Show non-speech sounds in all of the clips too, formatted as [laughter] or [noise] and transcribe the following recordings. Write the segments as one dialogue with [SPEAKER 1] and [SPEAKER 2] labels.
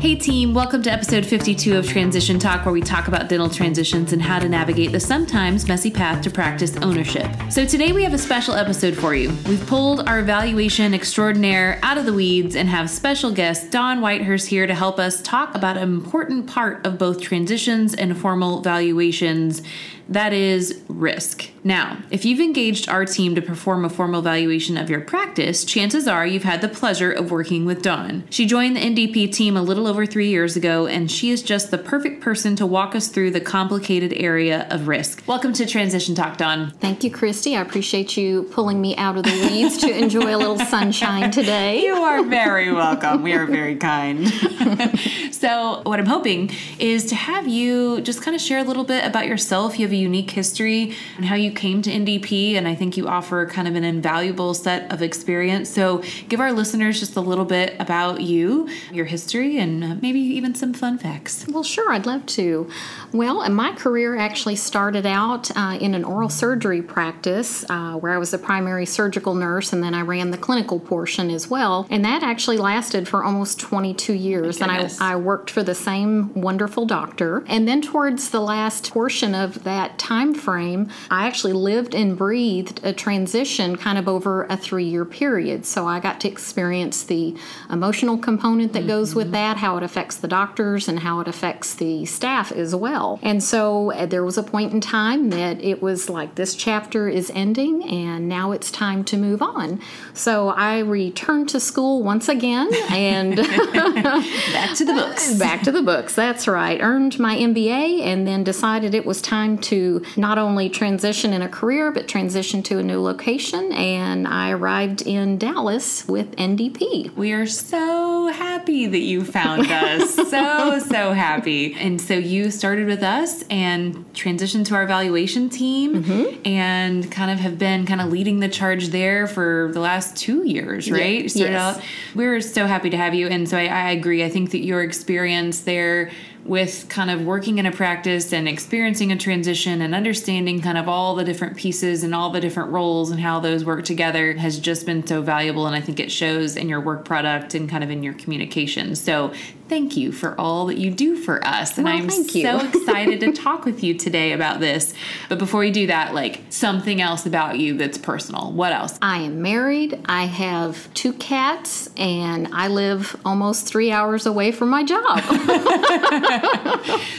[SPEAKER 1] Hey, team, welcome to episode 52 of Transition Talk, where we talk about dental transitions and how to navigate the sometimes messy path to practice ownership. So, today we have a special episode for you. We've pulled our evaluation extraordinaire out of the weeds and have special guest Dawn Whitehurst here to help us talk about an important part of both transitions and formal valuations that is risk. Now, if you've engaged our team to perform a formal valuation of your practice, chances are you've had the pleasure of working with Dawn. She joined the NDP team a little over three years ago, and she is just the perfect person to walk us through the complicated area of risk. Welcome to Transition Talk, Dawn.
[SPEAKER 2] Thank you, Christy. I appreciate you pulling me out of the weeds to enjoy a little sunshine today.
[SPEAKER 1] You are very welcome. We are very kind. [laughs] so, what I'm hoping is to have you just kind of share a little bit about yourself. You have a unique history and how you came to NDP, and I think you offer kind of an invaluable set of experience. So, give our listeners just a little bit about you, your history, and uh, maybe even some fun facts.
[SPEAKER 2] Well, sure, I'd love to. Well, my career actually started out uh, in an oral surgery practice uh, where I was a primary surgical nurse, and then I ran the clinical portion as well. And that actually lasted for almost 22 years. And I, I worked for the same wonderful doctor. And then towards the last portion of that that time frame, I actually lived and breathed a transition kind of over a three year period. So I got to experience the emotional component that mm-hmm. goes with mm-hmm. that, how it affects the doctors, and how it affects the staff as well. And so uh, there was a point in time that it was like this chapter is ending and now it's time to move on. So I returned to school once again and [laughs]
[SPEAKER 1] back to the books. [laughs]
[SPEAKER 2] back to the books, that's right. Earned my MBA and then decided it was time to not only transition in a career, but transition to a new location. And I arrived in Dallas with NDP.
[SPEAKER 1] We are so happy that you found [laughs] us. so, so happy. And so you started with us and transitioned to our valuation team mm-hmm. and kind of have been kind of leading the charge there for the last two years, right?
[SPEAKER 2] Yeah. Started yes.
[SPEAKER 1] out. We're so happy to have you. And so I, I agree. I think that your experience there with kind of working in a practice and experiencing a transition and understanding kind of all the different pieces and all the different roles and how those work together has just been so valuable. And I think it shows in your work product and kind of in your communication. So thank you for all that you do for us. And
[SPEAKER 2] well,
[SPEAKER 1] I'm so [laughs] excited to talk with you today about this. But before we do that, like something else about you that's personal. What else?
[SPEAKER 2] I am married. I have two cats, and I live almost three hours away from my job. [laughs]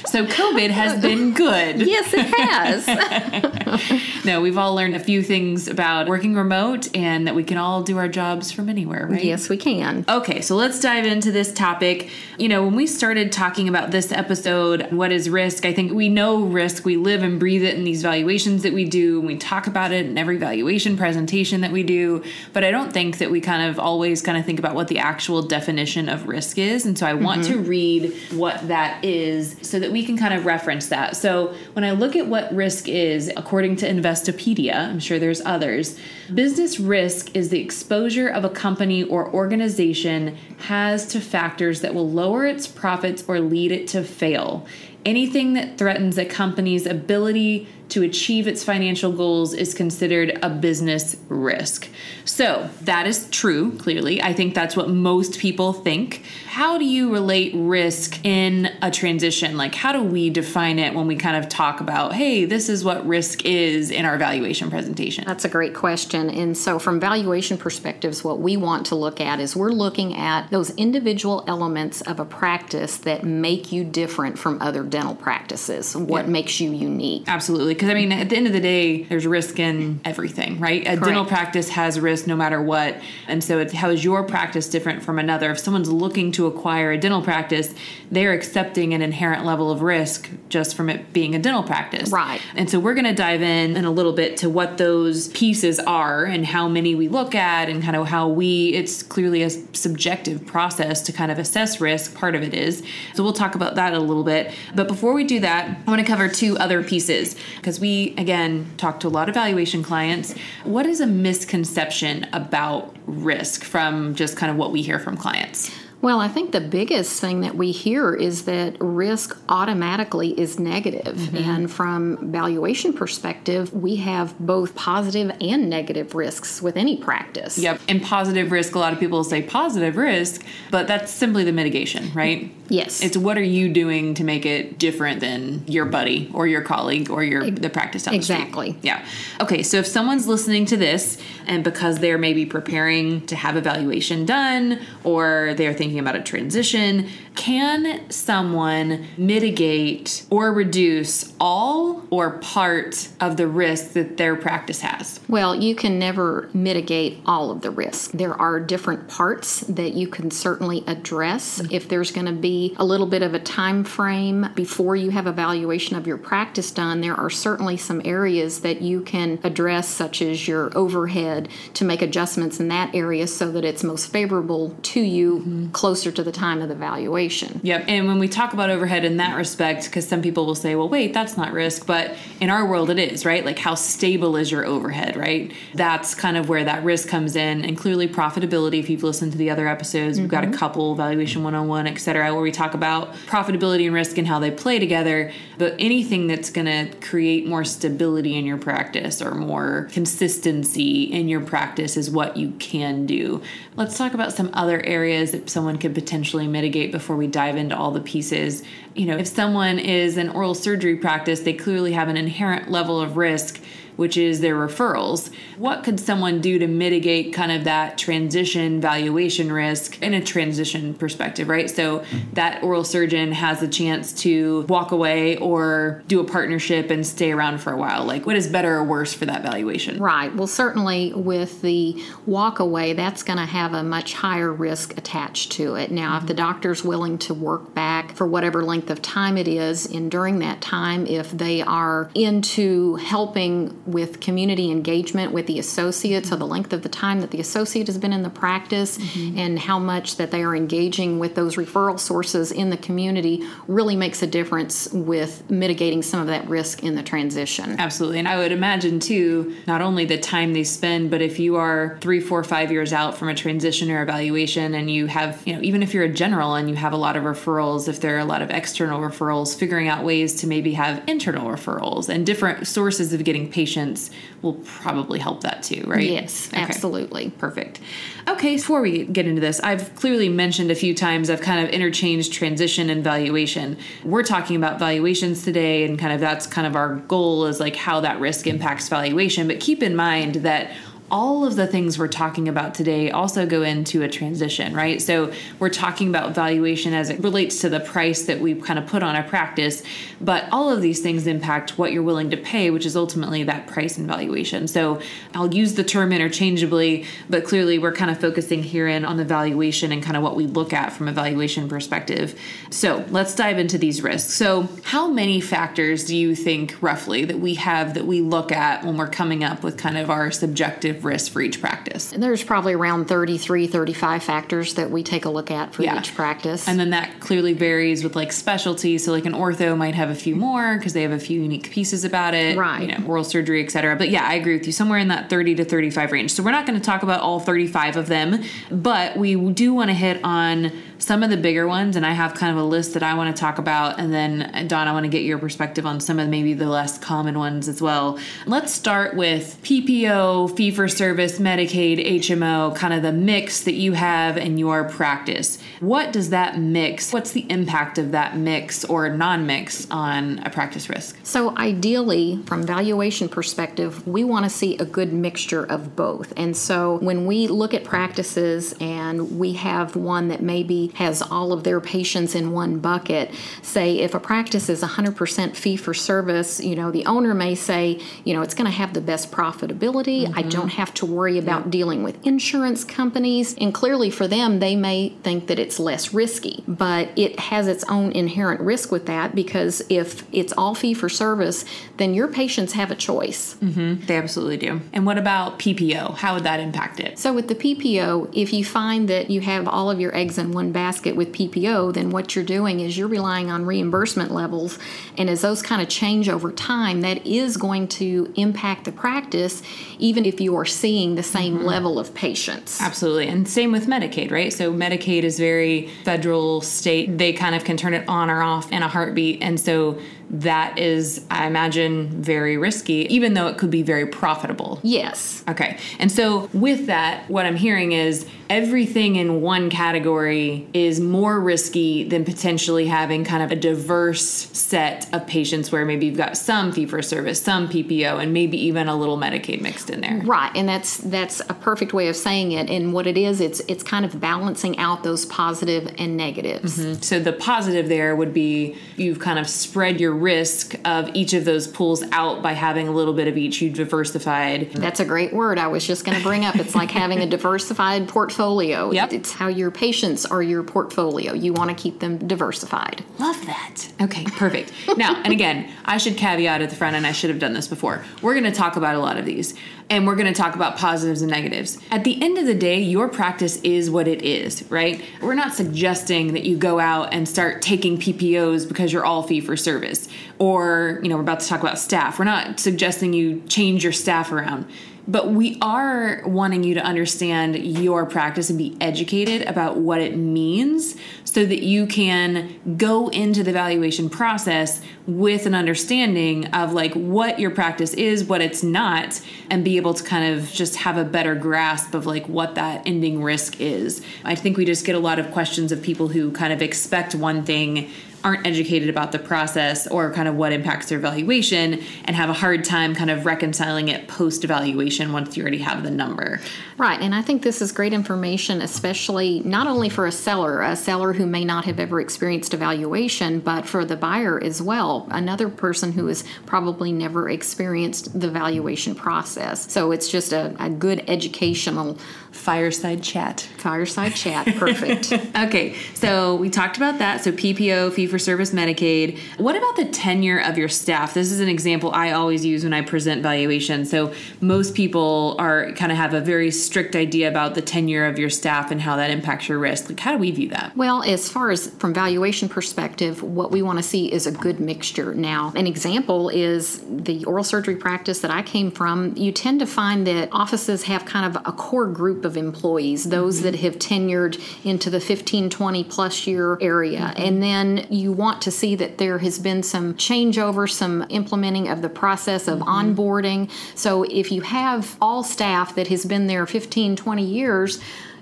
[SPEAKER 1] so COVID has been good.
[SPEAKER 2] Yes, it has. [laughs]
[SPEAKER 1] no, we've all learned a few things about working remote and that we can all do our jobs from anywhere, right?
[SPEAKER 2] Yes, we can.
[SPEAKER 1] Okay, so let's dive into this topic you know, when we started talking about this episode, what is risk? I think we know risk. We live and breathe it in these valuations that we do, and we talk about it in every valuation presentation that we do. But I don't think that we kind of always kind of think about what the actual definition of risk is. And so I want mm-hmm. to read what that is so that we can kind of reference that. So when I look at what risk is, according to Investopedia, I'm sure there's others, business risk is the exposure of a company or organization has to factors that will lower lower its profits or lead it to fail. Anything that threatens a company's ability to achieve its financial goals is considered a business risk. So, that is true, clearly. I think that's what most people think. How do you relate risk in a transition? Like, how do we define it when we kind of talk about, hey, this is what risk is in our valuation presentation?
[SPEAKER 2] That's a great question. And so, from valuation perspectives, what we want to look at is we're looking at those individual elements of a practice that make you different from other dental practices, what yeah. makes you unique.
[SPEAKER 1] Absolutely because I mean, at the end of the day, there's risk in everything, right? A Correct. dental practice has risk no matter what, and so how is your practice different from another? If someone's looking to acquire a dental practice, they're accepting an inherent level of risk just from it being a dental practice,
[SPEAKER 2] right?
[SPEAKER 1] And so we're going to dive in in a little bit to what those pieces are and how many we look at, and kind of how we. It's clearly a subjective process to kind of assess risk. Part of it is, so we'll talk about that a little bit. But before we do that, I want to cover two other pieces because we, again, talk to a lot of valuation clients. What is a misconception about risk from just kind of what we hear from clients?
[SPEAKER 2] Well, I think the biggest thing that we hear is that risk automatically is negative. Mm-hmm. And from valuation perspective, we have both positive and negative risks with any practice.
[SPEAKER 1] Yep. And positive risk, a lot of people say positive risk, but that's simply the mitigation, right?
[SPEAKER 2] Yes.
[SPEAKER 1] It's what are you doing to make it different than your buddy or your colleague or your the practice down
[SPEAKER 2] Exactly.
[SPEAKER 1] Yeah. Okay, so if someone's listening to this and because they're maybe preparing to have evaluation done or they're thinking about a transition, can someone mitigate or reduce all or part of the risk that their practice has?
[SPEAKER 2] Well, you can never mitigate all of the risk. There are different parts that you can certainly address. If there's going to be a little bit of a time frame before you have evaluation of your practice done, there are certainly some areas that you can address such as your overhead to make adjustments in that area so that it's most favorable to you mm-hmm. Closer to the time of the valuation.
[SPEAKER 1] Yep. And when we talk about overhead in that respect because some people will say, "Well, wait, that's not risk," but in our world it is, right? Like how stable is your overhead, right? That's kind of where that risk comes in and clearly profitability if you've listened to the other episodes, mm-hmm. we've got a mm-hmm. couple valuation 101, et cetera, where we talk about profitability and risk and how they play together, but anything that's going to create more stability in your practice or more consistency in your practice is what you can do. Let's talk about some other areas that someone could potentially mitigate before we dive into all the pieces. You know, if someone is an oral surgery practice, they clearly have an inherent level of risk which is their referrals. What could someone do to mitigate kind of that transition valuation risk in a transition perspective, right? So that oral surgeon has a chance to walk away or do a partnership and stay around for a while. Like, what is better or worse for that valuation?
[SPEAKER 2] Right. Well, certainly with the walk away, that's going to have a much higher risk attached to it. Now, if the doctor's willing to work back for whatever length of time it is, and during that time, if they are into helping with community engagement with the associate, so the length of the time that the associate has been in the practice mm-hmm. and how much that they are engaging with those referral sources in the community really makes a difference with mitigating some of that risk in the transition.
[SPEAKER 1] Absolutely. And I would imagine too, not only the time they spend, but if you are three, four, five years out from a transition or evaluation and you have, you know, even if you're a general and you have a lot of referrals, if there are a lot of external referrals, figuring out ways to maybe have internal referrals and different sources of getting patients patients will probably help that too, right?
[SPEAKER 2] Yes, okay. absolutely.
[SPEAKER 1] Perfect. Okay, before we get into this, I've clearly mentioned a few times I've kind of interchanged transition and valuation. We're talking about valuations today, and kind of that's kind of our goal is like how that risk impacts valuation. But keep in mind that all of the things we're talking about today also go into a transition, right? So we're talking about valuation as it relates to the price that we kind of put on a practice, but all of these things impact what you're willing to pay, which is ultimately that price and valuation. So I'll use the term interchangeably, but clearly we're kind of focusing here in on the valuation and kind of what we look at from a valuation perspective. So let's dive into these risks. So, how many factors do you think roughly that we have that we look at when we're coming up with kind of our subjective risk for each practice?
[SPEAKER 2] And there's probably around 33, 35 factors that we take a look at for yeah. each practice.
[SPEAKER 1] And then that clearly varies with like specialty. So like an ortho might have a few more because they have a few unique pieces about it.
[SPEAKER 2] Right.
[SPEAKER 1] You know, oral surgery, etc. But yeah, I agree with you. Somewhere in that 30 to 35 range. So we're not going to talk about all 35 of them, but we do want to hit on some of the bigger ones, and I have kind of a list that I want to talk about. And then, Dawn, I want to get your perspective on some of maybe the less common ones as well. Let's start with PPO, fee for service, Medicaid, HMO, kind of the mix that you have in your practice. What does that mix, what's the impact of that mix or non mix on a practice risk?
[SPEAKER 2] So, ideally, from valuation perspective, we want to see a good mixture of both. And so, when we look at practices and we have one that maybe has all of their patients in one bucket. Say if a practice is 100% fee for service, you know, the owner may say, you know, it's going to have the best profitability. Mm-hmm. I don't have to worry about yeah. dealing with insurance companies. And clearly for them, they may think that it's less risky, but it has its own inherent risk with that because if it's all fee for service, then your patients have a choice.
[SPEAKER 1] Mm-hmm. They absolutely do. And what about PPO? How would that impact it?
[SPEAKER 2] So with the PPO, if you find that you have all of your eggs in one basket, basket with PPO, then what you're doing is you're relying on reimbursement levels. And as those kind of change over time, that is going to impact the practice, even if you are seeing the same mm-hmm. level of patients.
[SPEAKER 1] Absolutely. And same with Medicaid, right? So Medicaid is very federal, state. They kind of can turn it on or off in a heartbeat. And so that is, I imagine, very risky, even though it could be very profitable.
[SPEAKER 2] Yes.
[SPEAKER 1] Okay. And so, with that, what I'm hearing is everything in one category is more risky than potentially having kind of a diverse set of patients where maybe you've got some fee for service, some PPO, and maybe even a little Medicaid mixed in there.
[SPEAKER 2] Right. And that's that's a perfect way of saying it. And what it is, it's it's kind of balancing out those positive and negatives.
[SPEAKER 1] Mm-hmm. So the positive there would be you've kind of spread your risk of each of those pools out by having a little bit of each. You diversified.
[SPEAKER 2] That's a great word. I was just going to bring up. It's like having a diversified portfolio.
[SPEAKER 1] Yep.
[SPEAKER 2] It's how your patients are your portfolio. You want to keep them diversified.
[SPEAKER 1] Love that. Okay, perfect. now, and again, I should caveat at the front, and I should have done this before. We're going to talk about a lot of these and we're going to talk about positives and negatives. At the end of the day, your practice is what it is, right? We're not suggesting that you go out and start taking PPOs because you're all fee for service. Or, you know, we're about to talk about staff. We're not suggesting you change your staff around but we are wanting you to understand your practice and be educated about what it means so that you can go into the valuation process with an understanding of like what your practice is, what it's not, and be able to kind of just have a better grasp of like what that ending risk is. I think we just get a lot of questions of people who kind of expect one thing aren't educated about the process or kind of what impacts their valuation and have a hard time kind of reconciling it post evaluation once you already have the number.
[SPEAKER 2] Right, and I think this is great information, especially not only for a seller, a seller who may not have ever experienced evaluation, but for the buyer as well, another person who has probably never experienced the valuation process. So it's just a, a good educational
[SPEAKER 1] fireside chat.
[SPEAKER 2] Fireside chat, perfect. [laughs]
[SPEAKER 1] okay, so we talked about that. So PPO, fee for service Medicaid. What about the tenure of your staff? This is an example I always use when I present valuation. So most people are kind of have a very strict idea about the tenure of your staff and how that impacts your risk. Like how do we view that?
[SPEAKER 2] Well, as far as from valuation perspective, what we want to see is a good mixture. Now, an example is the oral surgery practice that I came from. You tend to find that offices have kind of a core group of employees, those mm-hmm. that have tenured into the 15, 20 plus year area. Mm-hmm. And then you want to see that there has been some changeover, some implementing of the process of mm-hmm. onboarding. So if you have all staff that has been there 15, 20 years,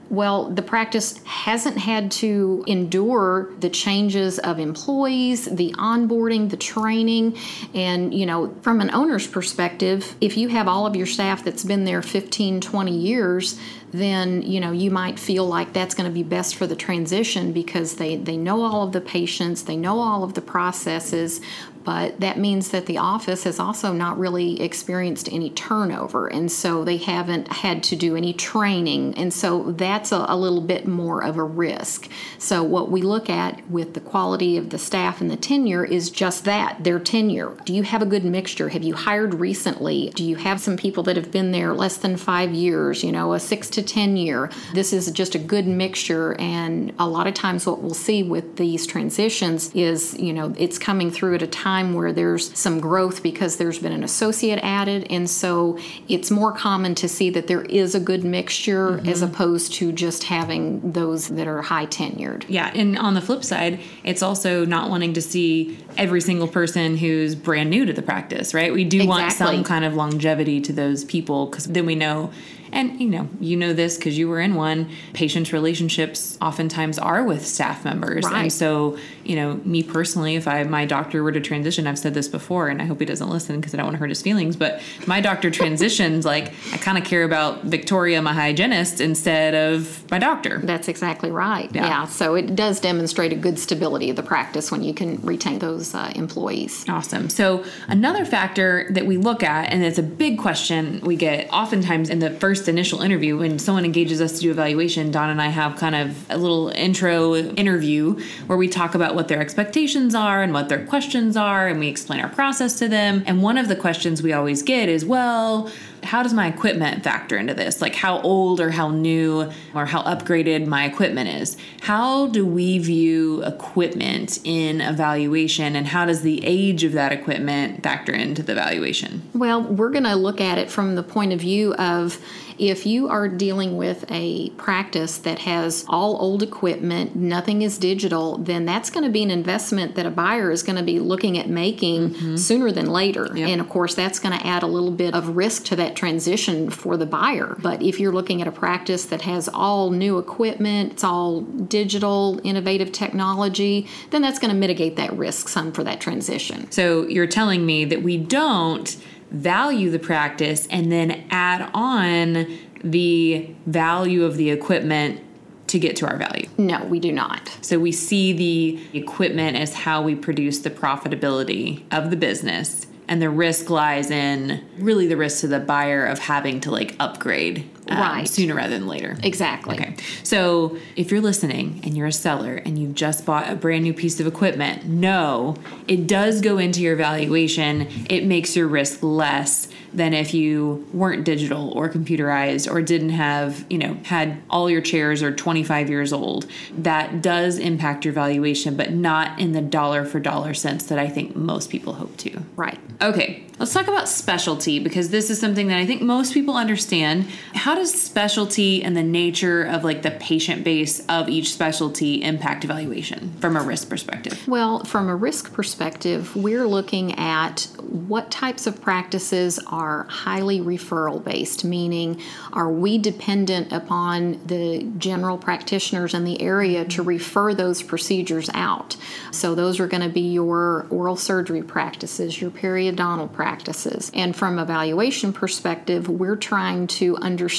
[SPEAKER 2] well, the practice hasn't had to endure the changes of employees, the onboarding, the training. And, you know, from an owner's perspective, if you have all of your staff that's been there 15, 20 years, then you know you might feel like that's going to be best for the transition because they they know all of the patients they know all of the processes but that means that the office has also not really experienced any turnover and so they haven't had to do any training and so that's a, a, little bit more of a risk. So what we look at with the quality of the staff and the tenure is just that their tenure. Do you have a good mixture? Have you hired recently? Do you have some people that have been there less than five years you know a six to ten year? This is just a good mixture and a lot of times what we'll see with these transitions is you know it's coming through at a time time where there's some growth because there's been an associate added. And so it's more common to see that there is a good mixture mm-hmm. as opposed to just having those that are high tenured.
[SPEAKER 1] Yeah. And on the flip side, it's also not wanting to see every single person who's brand new to the practice, right? We do exactly. want some kind of longevity to those people because then we know and you know you know this because you were in one patients relationships oftentimes are with staff members
[SPEAKER 2] right.
[SPEAKER 1] and so you know me personally if i my doctor were to transition i've said this before and i hope he doesn't listen because i don't want to hurt his feelings but my doctor transitions like i kind of care about victoria my hygienist instead of my doctor
[SPEAKER 2] that's exactly right yeah. yeah. so it does demonstrate a good stability of the practice when you can retain those uh, employees
[SPEAKER 1] awesome so another factor that we look at and it's a big question we get oftentimes in the first first initial interview when someone engages us to do evaluation dawn and i have kind of a little intro interview where we talk about what their expectations are and what their questions are and we explain our process to them and one of the questions we always get is well how does my equipment factor into this? Like how old or how new or how upgraded my equipment is. How do we view equipment in evaluation and how does the age of that equipment factor into the valuation?
[SPEAKER 2] Well, we're going to look at it from the point of view of if you are dealing with a practice that has all old equipment, nothing is digital, then that's going to be an investment that a buyer is going to be looking at making mm-hmm. sooner than later. Yep. And of course, that's going to add a little bit of risk to that transition for the buyer. But if you're looking at a practice that has all new equipment, it's all digital, innovative technology, then that's going to mitigate that risk some for that transition.
[SPEAKER 1] So you're telling me that we don't value the practice and then add on the value of the equipment to get to our value.
[SPEAKER 2] No, we do not.
[SPEAKER 1] So we see the equipment as how we produce the profitability of the business and the risk lies in really the risk to the buyer of having to like upgrade um, right. sooner rather than later.
[SPEAKER 2] Exactly.
[SPEAKER 1] Okay. So if you're listening and you're a seller and you've just bought a brand new piece of equipment, no, it does go into your valuation. It makes your risk less than if you weren't digital or computerized or didn't have, you know, had all your chairs are 25 years old. That does impact your valuation, but not in the dollar for dollar sense that I think most people hope to.
[SPEAKER 2] Right.
[SPEAKER 1] Okay, let's talk about specialty because this is something that I think most people understand. How does specialty and the nature of like the patient base of each specialty impact evaluation from a risk perspective?
[SPEAKER 2] Well, from a risk perspective, we're looking at what types of practices are highly referral based, meaning are we dependent upon the general practitioners in the area to refer those procedures out? So those are going to be your oral surgery practices, your periodontal practices. And from evaluation perspective, we're trying to understand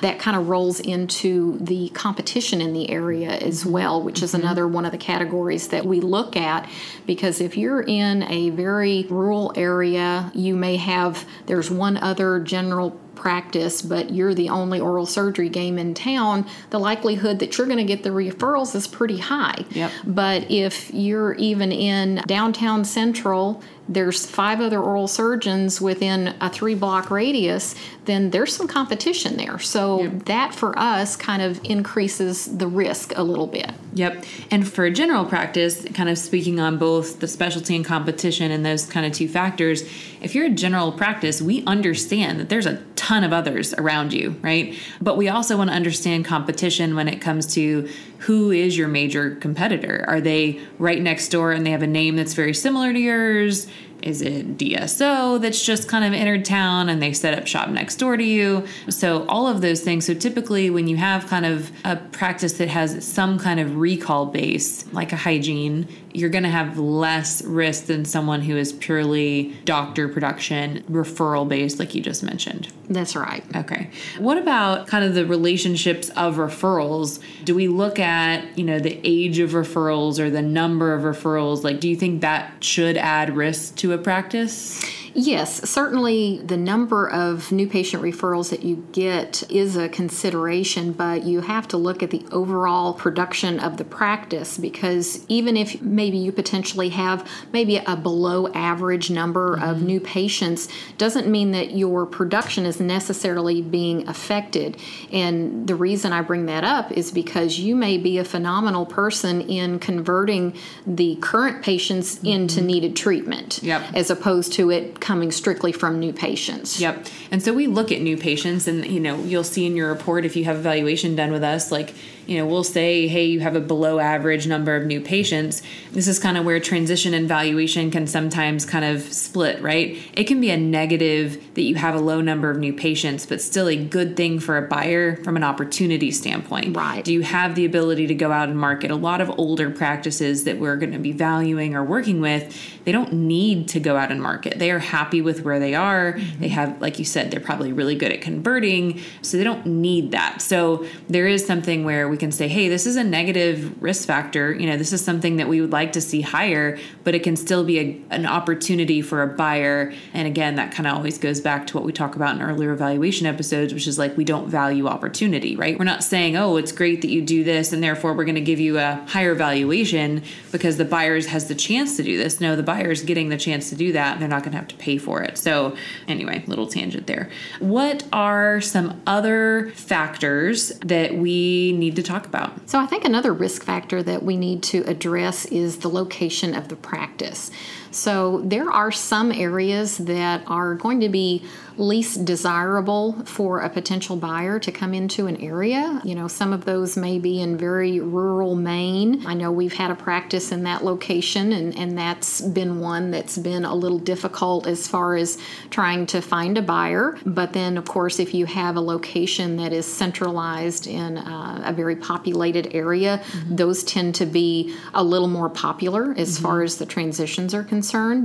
[SPEAKER 2] that kind of rolls into the competition in the area as well, which is mm-hmm. another one of the categories that we look at because if you're in a very rural area, you may have there's one other general practice, but you're the only oral surgery game in town, the likelihood that you're going to get the referrals is pretty high.
[SPEAKER 1] Yep.
[SPEAKER 2] But if you're even in downtown central there's five other oral surgeons within a three block radius, then there's some competition there. So yep. that for us kind of increases the risk a little bit.
[SPEAKER 1] Yep. And for general practice, kind of speaking on both the specialty and competition and those kind of two factors, if you're a general practice, we understand that there's a ton of others around you, right? But we also want to understand competition when it comes to who is your major competitor? Are they right next door and they have a name that's very similar to yours? Is it DSO that's just kind of entered town and they set up shop next door to you? So, all of those things. So, typically, when you have kind of a practice that has some kind of recall base, like a hygiene, you're going to have less risk than someone who is purely doctor production, referral based, like you just mentioned.
[SPEAKER 2] That's right.
[SPEAKER 1] Okay. What about kind of the relationships of referrals? Do we look at, you know, the age of referrals or the number of referrals? Like, do you think that should add risk to a practice?
[SPEAKER 2] Yes, certainly the number of new patient referrals that you get is a consideration, but you have to look at the overall production of the practice because even if maybe you potentially have maybe a below average number mm-hmm. of new patients, doesn't mean that your production is necessarily being affected. And the reason I bring that up is because you may be a phenomenal person in converting the current patients mm-hmm. into needed treatment
[SPEAKER 1] yep.
[SPEAKER 2] as opposed to it coming strictly from new patients.
[SPEAKER 1] Yep. And so we look at new patients, and you know, you'll see in your report if you have evaluation done with us, like you know, we'll say, hey, you have a below average number of new patients. This is kind of where transition and valuation can sometimes kind of split, right? It can be a negative that you have a low number of new patients, but still a good thing for a buyer from an opportunity standpoint.
[SPEAKER 2] Right.
[SPEAKER 1] Do you have the ability to go out and market? A lot of older practices that we're going to be valuing or working with, they don't need to go out and market. They are happy with where they are. Mm-hmm. They have, like you said, they're probably really good at converting, so they don't need that. So there is something where we can say, hey, this is a negative risk factor. You know, this is something that we would like to see higher, but it can still be a, an opportunity for a buyer. And again, that kind of always goes back to what we talk about in earlier evaluation episodes, which is like we don't value opportunity, right? We're not saying, oh, it's great that you do this, and therefore we're going to give you a higher valuation because the buyers has the chance to do this. No, the buyer's getting the chance to do that, and they're not going to have to pay for it. So, anyway, little tangent there. What are some other factors that we need to talk about?
[SPEAKER 2] So, I think another risk factor that we need to address is the location of the practice. So, there are some areas that are going to be least desirable for a potential buyer to come into an area. You know, some of those may be in very rural Maine. I know we've had a practice in that location, and, and that's been one that's been a little difficult as far as trying to find a buyer. But then, of course, if you have a location that is centralized in uh, a very populated area, mm-hmm. those tend to be a little more popular as mm-hmm. far as the transitions are concerned.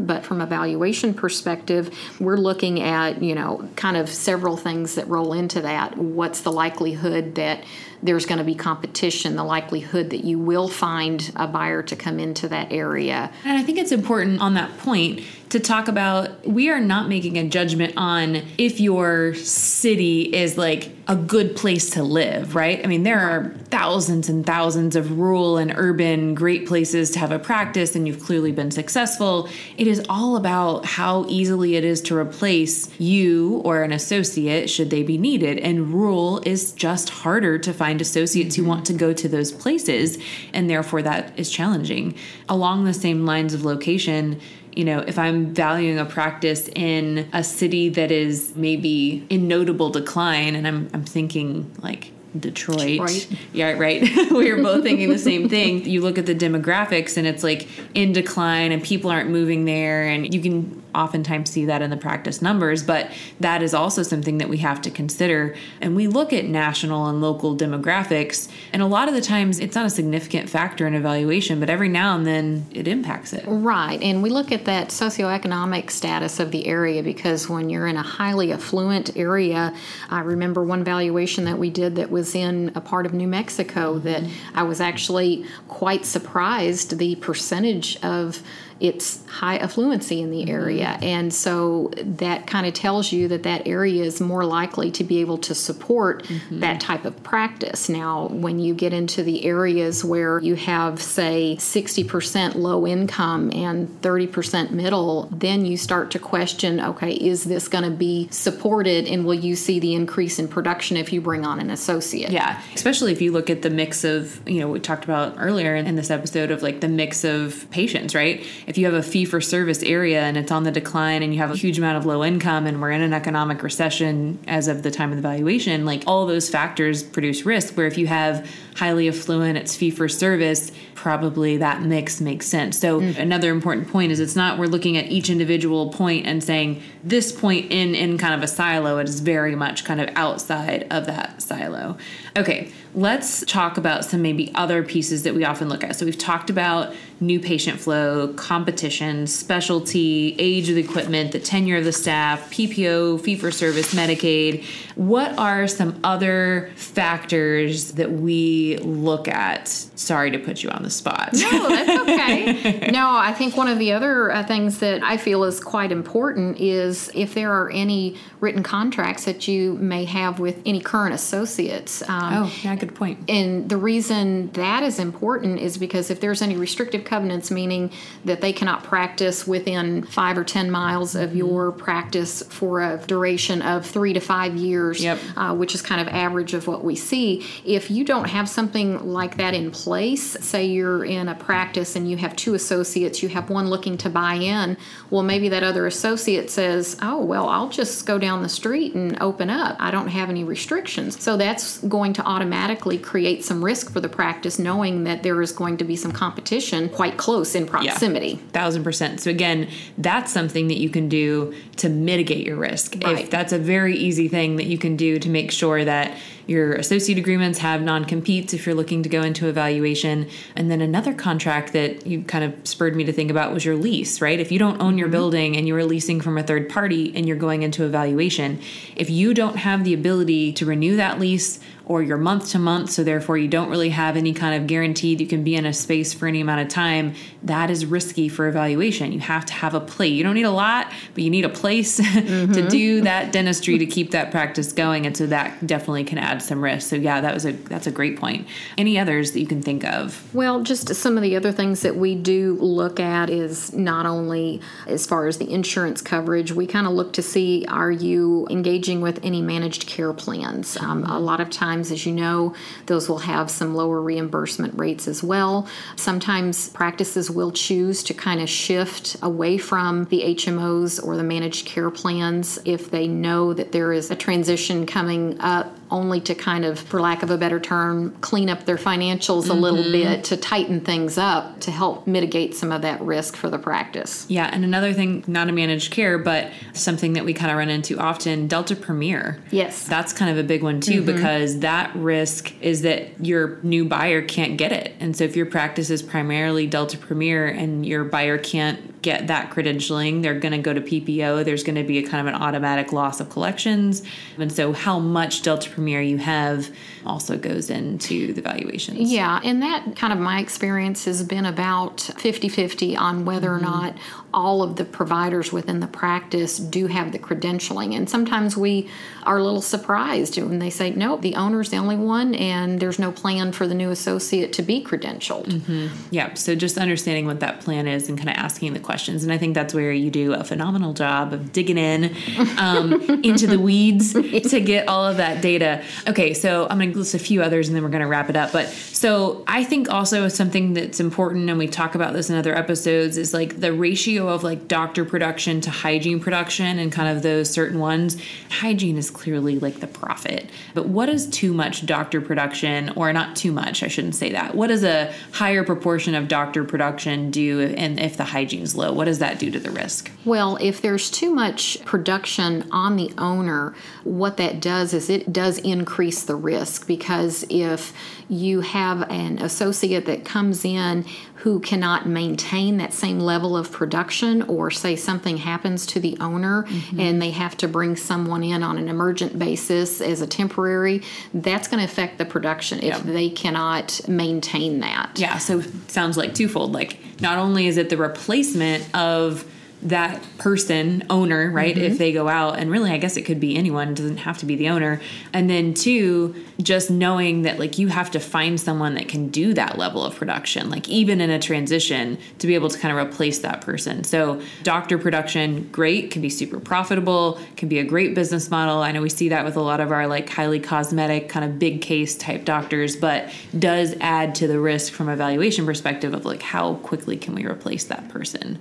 [SPEAKER 2] But from a valuation perspective, we're looking at, you know, kind of several things that roll into that. What's the likelihood that there's going to be competition, the likelihood that you will find a buyer to come into that area.
[SPEAKER 1] And I think it's important on that point to talk about we are not making a judgment on if your city is like a good place to live, right? I mean, there are thousands and thousands of rural and urban great places to have a practice, and you've clearly been successful. It is all about how easily it is to replace you or an associate should they be needed. And rural is just harder to find associates who want to go to those places, and therefore that is challenging. Along the same lines of location, you know, if I'm valuing a practice in a city that is maybe in notable decline, and I'm, I'm thinking like Detroit. Detroit. Yeah, right. [laughs] we were both thinking the same thing. You look at the demographics and it's like in decline and people aren't moving there and you can oftentimes see that in the practice numbers, but that is also something that we have to consider. And we look at national and local demographics, and a lot of the times it's not a significant factor in evaluation, but every now and then it impacts it.
[SPEAKER 2] Right. And we look at that socioeconomic status of the area because when you're in a highly affluent area, I remember one valuation that we did that was in a part of New Mexico that I was actually quite surprised the percentage of its high affluency in the mm-hmm. area. And so that kind of tells you that that area is more likely to be able to support mm-hmm. that type of practice. Now, when you get into the areas where you have, say, 60% low income and 30% middle, then you start to question okay, is this going to be supported and will you see the increase in production if you bring on an associate?
[SPEAKER 1] Yeah, especially if you look at the mix of, you know, we talked about earlier in this episode of like the mix of patients, right? If you have a fee for service area and it's on the decline and you have a huge amount of low income and we're in an economic recession as of the time of the valuation, like all those factors produce risk. Where if you have highly affluent, it's fee for service, probably that mix makes sense. So mm. another important point is it's not we're looking at each individual point and saying this point in in kind of a silo, it is very much kind of outside of that silo. Okay, let's talk about some maybe other pieces that we often look at. So we've talked about new patient flow, competition, specialty, age of the equipment, the tenure of the staff, PPO, fee for service, Medicaid. What are some other factors that we look at? Sorry to put you on the spot.
[SPEAKER 2] No, that's okay. no, I think one of the other uh, things that I feel is quite important is if there are any written contracts that you may have with any current associates.
[SPEAKER 1] Um, oh, yeah, good point.
[SPEAKER 2] And the reason that is important is because if there's any restrictive covenants, meaning that they cannot practice within five or 10 miles of mm-hmm. your practice for a duration of three to five years, yep. uh, which is kind of average of what we see, if you don't have something like that in place, say you're in a practice and you have two associates, you have one looking to buy in, well, maybe that other associate says, oh, well, I'll just go down the street and open up. I don't have any restrictions. So that's going to automatically create some risk for the practice, knowing that there is going to be some competition quite close in proximity. Yeah,
[SPEAKER 1] thousand percent. So again, that's something that you can do to mitigate your risk. Right. If that's a very easy thing that you can do to make sure that Your associate agreements have non competes if you're looking to go into evaluation. And then another contract that you kind of spurred me to think about was your lease, right? If you don't own your mm-hmm. building and you are leasing from a third party and you're going into evaluation, if you don't have the ability to renew that lease, or you're month to month, so therefore you don't really have any kind of guaranteed you can be in a space for any amount of time, that is risky for evaluation. You have to have a place. You don't need a lot, but you need a place [laughs] mm-hmm. to do that dentistry to keep that practice going. And so that definitely can add some risk. So yeah, that was a that's a great point. Any others that you can think of?
[SPEAKER 2] Well, just some of the other things that we do look at is not only as far as the insurance coverage, we kind of look to see are you engaging with any managed care plans. Um, a lot of times as you know, those will have some lower reimbursement rates as well. Sometimes practices will choose to kind of shift away from the HMOs or the managed care plans if they know that there is a transition coming up only to kind of, for lack of a better term, clean up their financials mm-hmm. a little mm-hmm. bit to tighten things up to help mitigate some of that risk for the practice.
[SPEAKER 1] Yeah, and another thing, not a managed care, but something that we kind of run into often Delta Premier.
[SPEAKER 2] Yes.
[SPEAKER 1] That's kind of a big one too mm-hmm. because that risk is that your new buyer can't get it. And so if your practice is primarily Delta Premier and your buyer can't get that credentialing, they're going to go to PPO. There's going to be a kind of an automatic loss of collections. And so, how much Delta Premier you have also goes into the valuations.
[SPEAKER 2] Yeah, and that kind of my experience has been about 50 50 on whether mm-hmm. or not all of the providers within the practice do have the credentialing. And sometimes we are a little surprised when they say, no, the owner's the only one, and there's no plan for the new associate to be credentialed.
[SPEAKER 1] Mm-hmm. Yeah, so just understanding what that plan is and kind of asking the questions. And I think that's where you do a phenomenal job of digging in um, [laughs] into the weeds to get all of that data. Okay, so I'm going to list a few others and then we're going to wrap it up. But so I think also something that's important, and we talk about this in other episodes, is like the ratio of like doctor production to hygiene production and kind of those certain ones. Hygiene is clearly like the profit. But what is too much doctor production, or not too much, I shouldn't say that. What does a higher proportion of doctor production do and if the hygiene's low? What does that do to the risk?
[SPEAKER 2] Well, if there's too much production on the owner, what that does is it does increase the risk because if you have an associate that comes in who cannot maintain that same level of production, or say something happens to the owner mm-hmm. and they have to bring someone in on an emergent basis as a temporary, that's going to affect the production if they cannot maintain that.
[SPEAKER 1] Yeah, so sounds like twofold. Like, not only is it the replacement of that person owner right mm-hmm. if they go out and really i guess it could be anyone it doesn't have to be the owner. And then two just knowing that like you have to find someone that can do that level of production like even in a transition to be able to kind of replace that person. So doctor production great can be super profitable can be a great business model. I know we see that with a lot of our like highly cosmetic kind of big case type doctors but does add to the risk from a valuation perspective of like how quickly can we replace that person?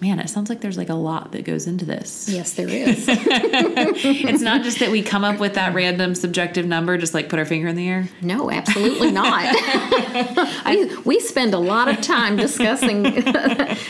[SPEAKER 1] Man, it sounds like there's like a lot that goes into this.
[SPEAKER 2] Yes, there is. [laughs]
[SPEAKER 1] it's not just that we come up with that random subjective number, just like put our finger in the air.
[SPEAKER 2] No, absolutely not. [laughs] [laughs] we, we spend a lot of time discussing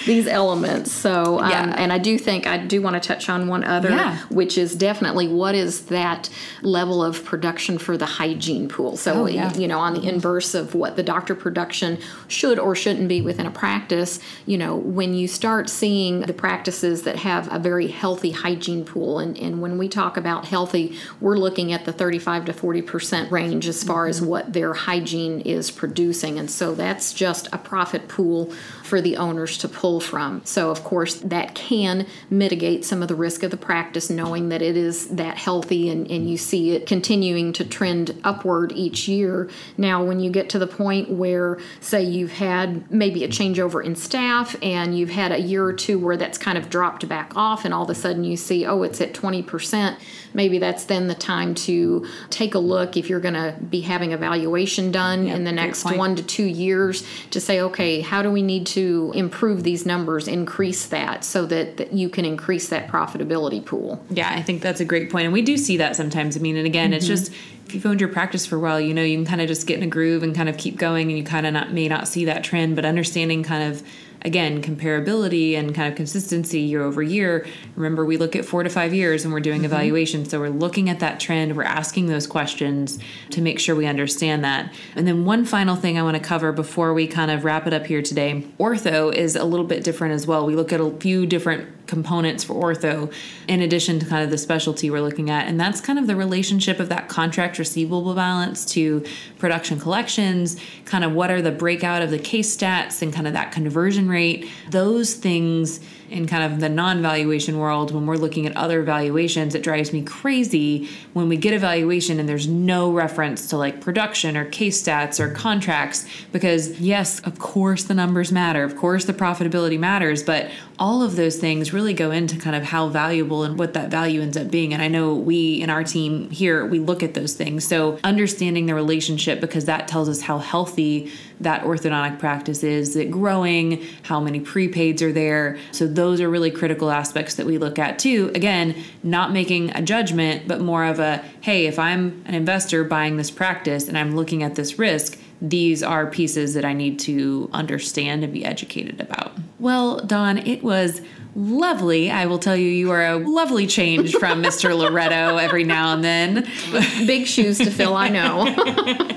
[SPEAKER 2] these elements. So, um, yeah. and I do think I do want to touch on one other, yeah. which is definitely what is that level of production for the hygiene pool. So, oh, yeah. you know, on the inverse of what the doctor production should or shouldn't be within a practice, you know, when you start seeing the the practices that have a very healthy hygiene pool. And, and when we talk about healthy, we're looking at the 35 to 40% range as far as mm-hmm. what their hygiene is producing. And so that's just a profit pool for the owners to pull from. So, of course, that can mitigate some of the risk of the practice, knowing that it is that healthy and, and you see it continuing to trend upward each year. Now, when you get to the point where, say, you've had maybe a changeover in staff and you've had a year or two where that's kind of dropped back off and all of a sudden you see, oh, it's at 20%, maybe that's then the time to take a look if you're going to be having evaluation done yep, in the next one to two years to say, okay, how do we need to improve these numbers, increase that so that, that you can increase that profitability pool?
[SPEAKER 1] Yeah, I think that's a great point. And we do see that sometimes. I mean, and again, mm-hmm. it's just if you've owned your practice for a while, you know, you can kind of just get in a groove and kind of keep going and you kind of not, may not see that trend, but understanding kind of again, comparability and kind of consistency year over year. Remember, we look at four to five years and we're doing mm-hmm. evaluation. So we're looking at that trend, we're asking those questions to make sure we understand that. And then, one final thing I want to cover before we kind of wrap it up here today ortho is a little bit different as well. We look at a few different components for ortho in addition to kind of the specialty we're looking at and that's kind of the relationship of that contract receivable balance to production collections kind of what are the breakout of the case stats and kind of that conversion rate those things in kind of the non valuation world, when we're looking at other valuations, it drives me crazy when we get a valuation and there's no reference to like production or case stats or contracts. Because, yes, of course the numbers matter, of course the profitability matters, but all of those things really go into kind of how valuable and what that value ends up being. And I know we in our team here, we look at those things. So, understanding the relationship because that tells us how healthy that orthodontic practice is, is it growing, how many prepaids are there. So those are really critical aspects that we look at too. Again, not making a judgment, but more of a hey, if I'm an investor buying this practice and I'm looking at this risk, these are pieces that I need to understand and be educated about. Well, Dawn, it was lovely. I will tell you, you are a lovely change from Mr. Loretto every now and then.
[SPEAKER 2] Big shoes to fill, I know. [laughs]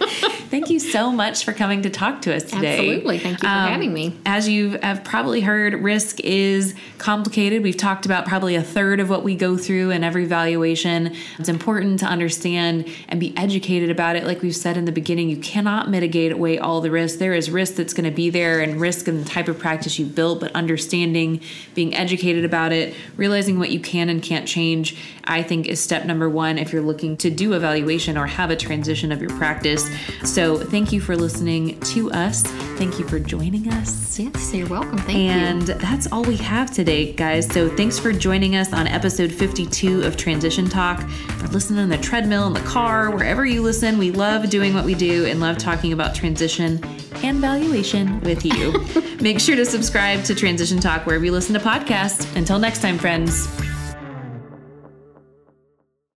[SPEAKER 1] Thank you so much for coming to talk to us today.
[SPEAKER 2] Absolutely. Thank you for um, having me.
[SPEAKER 1] As you have probably heard, risk is complicated. We've talked about probably a third of what we go through in every valuation. It's important to understand and be educated about it. Like we've said in the beginning, you cannot mitigate away all the risk. There is risk that's going to be there and risk in the type of practice you built, but understanding, being educated about it, realizing what you can and can't change, I think is step number one if you're looking to do evaluation or have a transition of your practice. So thank you for listening to us. Thank you for joining us.
[SPEAKER 2] Yes, you're welcome. Thank
[SPEAKER 1] and
[SPEAKER 2] you.
[SPEAKER 1] And that's all we have today, guys. So thanks for joining us on episode 52 of Transition Talk. For listening on the treadmill, in the car, wherever you listen, we love doing what we do and love talking about transition and valuation with you. [laughs] Make sure to subscribe to Transition Talk wherever you listen to podcasts. Until next time, friends.